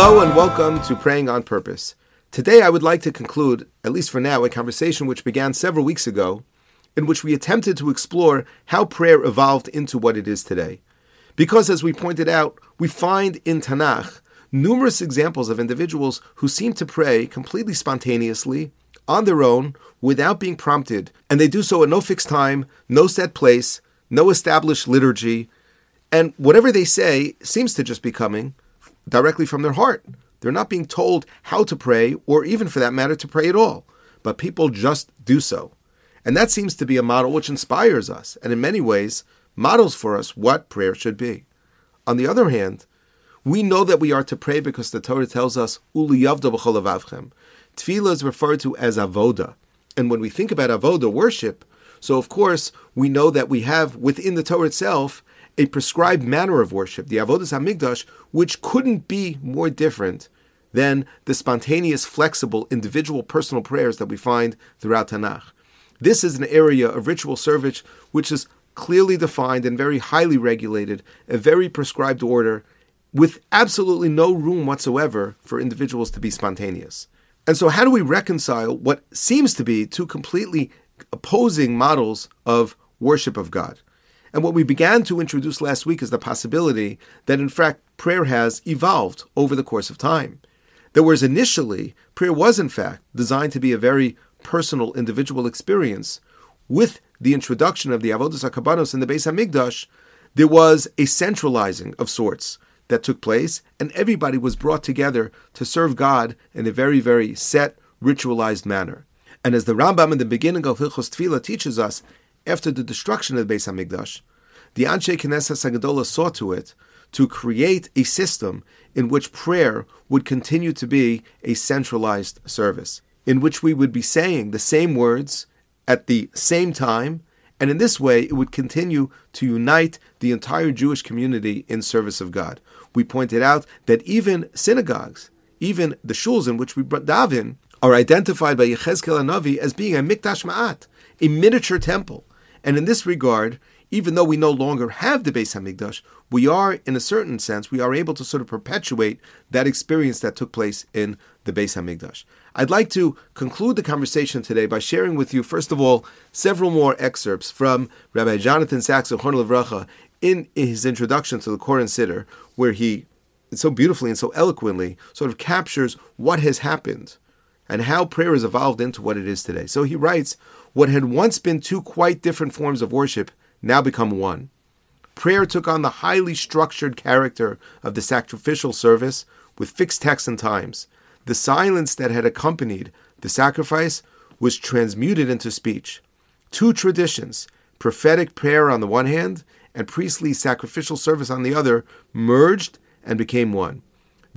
Hello and welcome to Praying on Purpose. Today I would like to conclude, at least for now, a conversation which began several weeks ago, in which we attempted to explore how prayer evolved into what it is today. Because, as we pointed out, we find in Tanakh numerous examples of individuals who seem to pray completely spontaneously, on their own, without being prompted, and they do so at no fixed time, no set place, no established liturgy, and whatever they say seems to just be coming directly from their heart. They're not being told how to pray, or even for that matter, to pray at all. But people just do so. And that seems to be a model which inspires us, and in many ways, models for us what prayer should be. On the other hand, we know that we are to pray because the Torah tells us. Tefillah is referred to as avoda. And when we think about avoda, worship, so of course, we know that we have within the Torah itself a prescribed manner of worship, the Avodas Hamikdash, which couldn't be more different than the spontaneous, flexible, individual personal prayers that we find throughout Tanakh. This is an area of ritual service which is clearly defined and very highly regulated, a very prescribed order, with absolutely no room whatsoever for individuals to be spontaneous. And so, how do we reconcile what seems to be two completely opposing models of worship of God? And what we began to introduce last week is the possibility that, in fact, prayer has evolved over the course of time. That whereas initially, prayer was, in fact, designed to be a very personal, individual experience, with the introduction of the Avodah HaKorbanos in the Beis HaMikdash, there was a centralizing of sorts that took place, and everybody was brought together to serve God in a very, very set, ritualized manner. And as the Rambam in the beginning of Hilchos Tefillah teaches us, after the destruction of the Beis Hamikdash, the Anshe Knesset Hagadola saw to it to create a system in which prayer would continue to be a centralized service, in which we would be saying the same words at the same time, and in this way it would continue to unite the entire Jewish community in service of God. We pointed out that even synagogues, even the shuls in which we brought daven, are identified by Yechezkel Navi as being a mikdash ma'at, a miniature temple. And in this regard, even though we no longer have the Beis Hamikdash, we are, in a certain sense, we are able to sort of perpetuate that experience that took place in the Beis Hamikdash. I'd like to conclude the conversation today by sharing with you, first of all, several more excerpts from Rabbi Jonathan Sacks of Horn Levracha in his introduction to the Koren Siddur, where he so beautifully and so eloquently sort of captures what has happened and how prayer has evolved into what it is today. So he writes, what had once been two quite different forms of worship now become one. Prayer took on the highly structured character of the sacrificial service with fixed texts and times. The silence that had accompanied the sacrifice was transmuted into speech. Two traditions, prophetic prayer on the one hand and priestly sacrificial service on the other, merged and became one.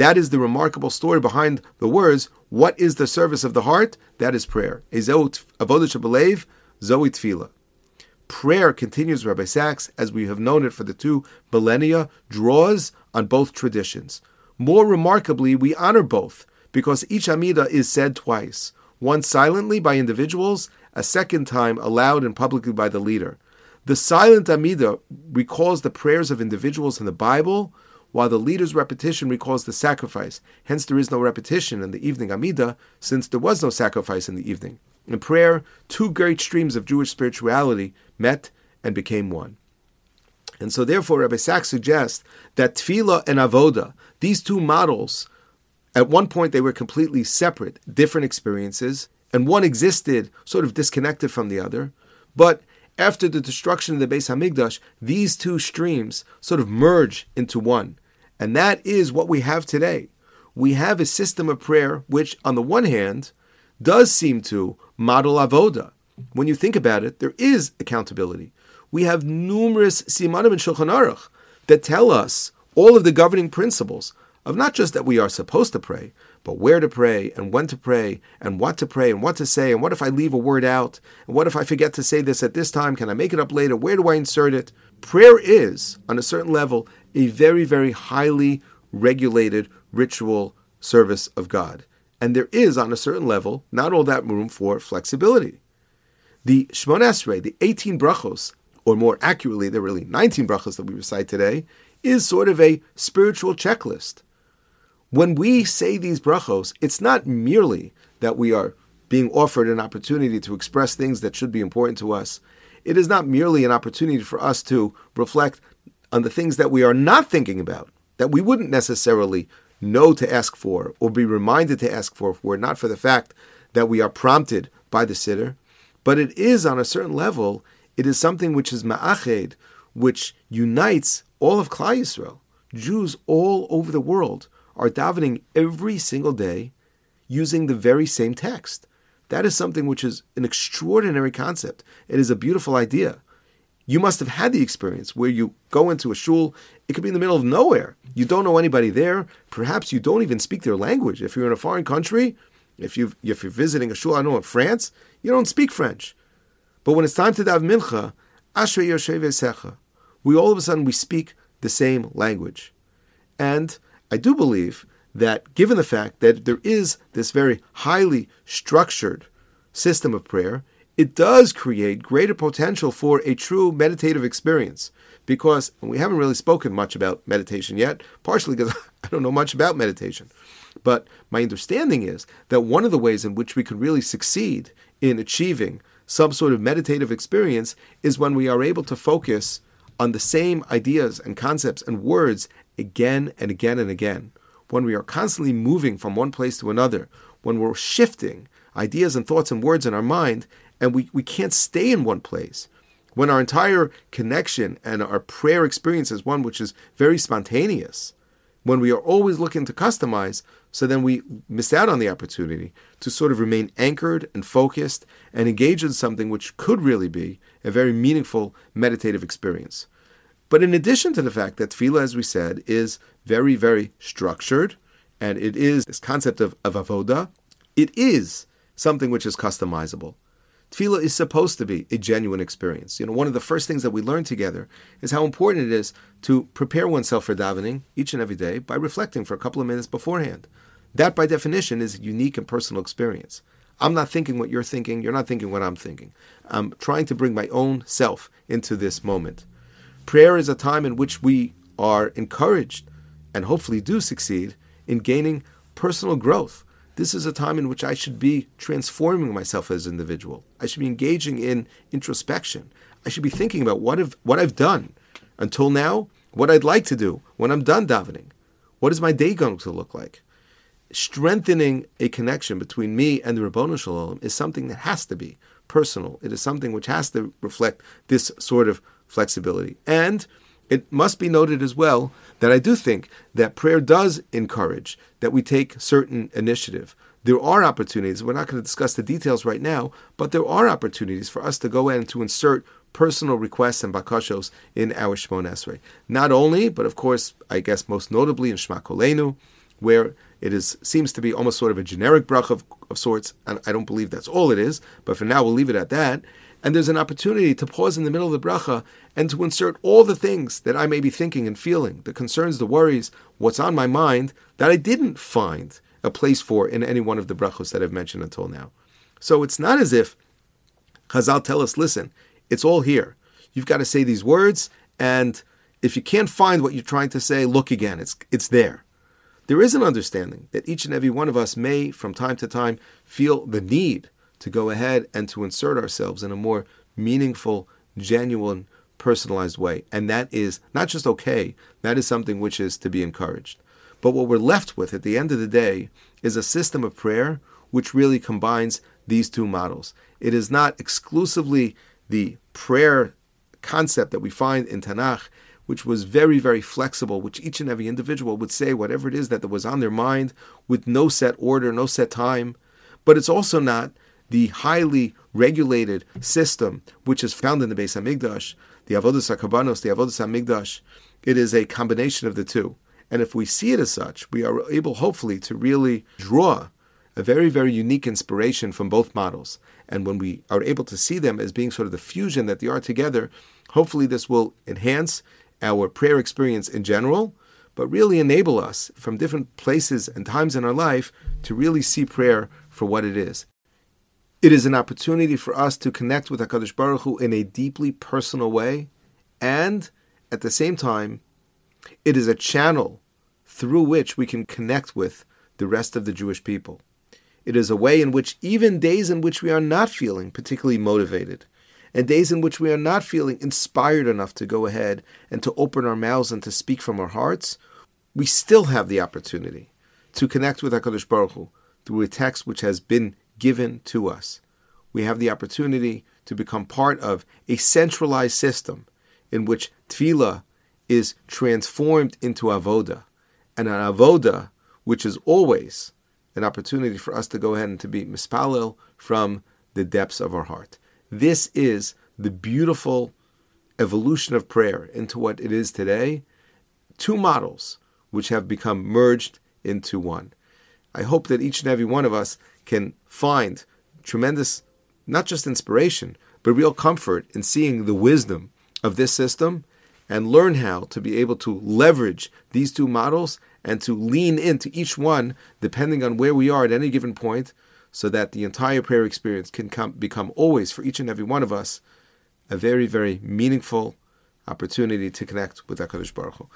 That is the remarkable story behind the words, What is the service of the heart? That is prayer. Prayer, continues Rabbi Sacks, as we have known it for the two millennia, draws on both traditions. More remarkably, we honor both, because each Amida is said twice, once silently by individuals, a second time aloud and publicly by the leader. The silent Amida recalls the prayers of individuals in the Bible, while the leader's repetition recalls the sacrifice. Hence, there is no repetition in the evening Amida, since there was no sacrifice in the evening. In prayer, two great streams of Jewish spirituality met and became one. And so, therefore, Rabbi Sacks suggests that tefillah and avoda, these two models, at one point they were completely separate, different experiences, and one existed sort of disconnected from the other. But after the destruction of the Beis Hamikdash, these two streams sort of merge into one. And that is what we have today. We have a system of prayer which, on the one hand, does seem to model avoda. When you think about it, there is accountability. We have numerous simanim and Shulchan Aruch that tell us all of the governing principles of not just that we are supposed to pray, but where to pray and when to pray and what to pray and what to say and what if I leave a word out and what if I forget to say this at this time? Can I make it up later? Where do I insert it? Prayer is, on a certain level, a very, very highly regulated ritual service of God. And there is, on a certain level, not all that room for flexibility. The Shemoneh Esrei, the 18 brachos, or more accurately, there are really 19 brachos that we recite today, is sort of a spiritual checklist. When we say these brachos, it's not merely that we are being offered an opportunity to express things that should be important to us. It is not merely an opportunity for us to reflect on the things that we are not thinking about, that we wouldn't necessarily know to ask for or be reminded to ask for if we're not for the fact that we are prompted by the siddur. But it is on a certain level, it is something which is ma'ached, which unites all of Klal Yisrael. Jews all over the world are davening every single day using the very same text. That is something which is an extraordinary concept. It is a beautiful idea. You must have had the experience where you go into a shul, it could be in the middle of nowhere. You don't know anybody there. Perhaps you don't even speak their language. If you're in a foreign country, if, you if you're visiting a shul, I know in France, you don't speak French. But when it's time to daven mincha, ashrei yoshev we all of a sudden we speak the same language. And I do believe that given the fact that there is this very highly structured system of prayer, it does create greater potential for a true meditative experience. Because we haven't really spoken much about meditation yet, partially because I don't know much about meditation. But my understanding is that one of the ways in which we can really succeed in achieving some sort of meditative experience is when we are able to focus on the same ideas and concepts and words again and again and again. When we are constantly moving from one place to another, when we're shifting ideas and thoughts and words in our mind, and we, we can't stay in one place. When our entire connection and our prayer experience is one which is very spontaneous, when we are always looking to customize, so then we miss out on the opportunity to sort of remain anchored and focused and engage in something which could really be a very meaningful meditative experience. But in addition to the fact that tefillah, as we said, is very, very structured, and it is this concept of, of avoda, it is something which is customizable. Tefillah is supposed to be a genuine experience. You know, one of the first things that we learn together is how important it is to prepare oneself for davening each and every day by reflecting for a couple of minutes beforehand. That, by definition, is a unique and personal experience. I'm not thinking what you're thinking, you're not thinking what I'm thinking. I'm trying to bring my own self into this moment. Prayer is a time in which we are encouraged and hopefully do succeed in gaining personal growth. This is a time in which I should be transforming myself as an individual. I should be engaging in introspection. I should be thinking about what, have, what I've done until now, what I'd like to do when I'm done davening. What is my day going to look like? Strengthening a connection between me and the Ribbono Shel Olam is something that has to be personal. It is something which has to reflect this sort of flexibility. And it must be noted as well that I do think that prayer does encourage that we take certain initiative. There are opportunities, we're not going to discuss the details right now, but there are opportunities for us to go in and to insert personal requests and bakashos in our Shemoneh Esrei. Not only, but of course, I guess most notably in Shema Kolenu, where it is seems to be almost sort of a generic brach of, of sorts, and I don't believe that's all it is, but for now we'll leave it at that and there's an opportunity to pause in the middle of the bracha and to insert all the things that I may be thinking and feeling, the concerns, the worries, what's on my mind that I didn't find a place for in any one of the brachos that I've mentioned until now. So it's not as if Chazal tell us, listen, it's all here. You've got to say these words, and if you can't find what you're trying to say, look again. It's it's there. There is an understanding that each and every one of us may, from time to time, feel the need to go ahead and to insert ourselves in a more meaningful, genuine, personalized way. And that is not just okay, that is something which is to be encouraged. But what we're left with at the end of the day is a system of prayer which really combines these two models. It is not exclusively the prayer concept that we find in Tanakh, which was very, very flexible, which each and every individual would say whatever it is that was on their mind with no set order, no set time. But it's also not the highly regulated system which is found in the Beis Hamikdash, the Avodas HaKorbanos, the Avodas Hamikdash, it is a combination of the two. And if we see it as such, we are able, hopefully, to really draw a very, very unique inspiration from both models. And when we are able to see them as being sort of the fusion that they are together, hopefully this will enhance our prayer experience in general, but really enable us from different places and times in our life to really see prayer for what it is it is an opportunity for us to connect with HaKadosh Baruch Hu in a deeply personal way, and at the same time, it is a channel through which we can connect with the rest of the Jewish people. It is a way in which even days in which we are not feeling particularly motivated, and days in which we are not feeling inspired enough to go ahead and to open our mouths and to speak from our hearts, we still have the opportunity to connect with HaKadosh Baruch Hu through a text which has been given to us. We have the opportunity to become part of a centralized system in which tefillah is transformed into avoda, and an avoda which is always an opportunity for us to go ahead and to be mispalel from the depths of our heart. This is the beautiful evolution of prayer into what it is today. Two models which have become merged into one. I hope that each and every one of us can find tremendous, not just inspiration, but real comfort in seeing the wisdom of this system and learn how to be able to leverage these two models and to lean into each one depending on where we are at any given point so that the entire prayer experience can come, become always for each and every one of us a very, very meaningful opportunity to connect with HaKadosh Baruch Hu.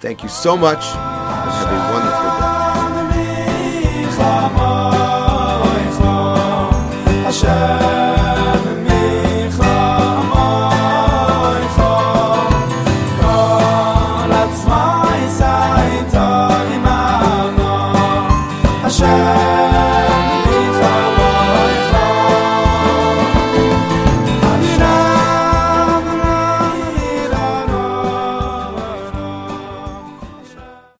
Thank you so much and have a wonderful day.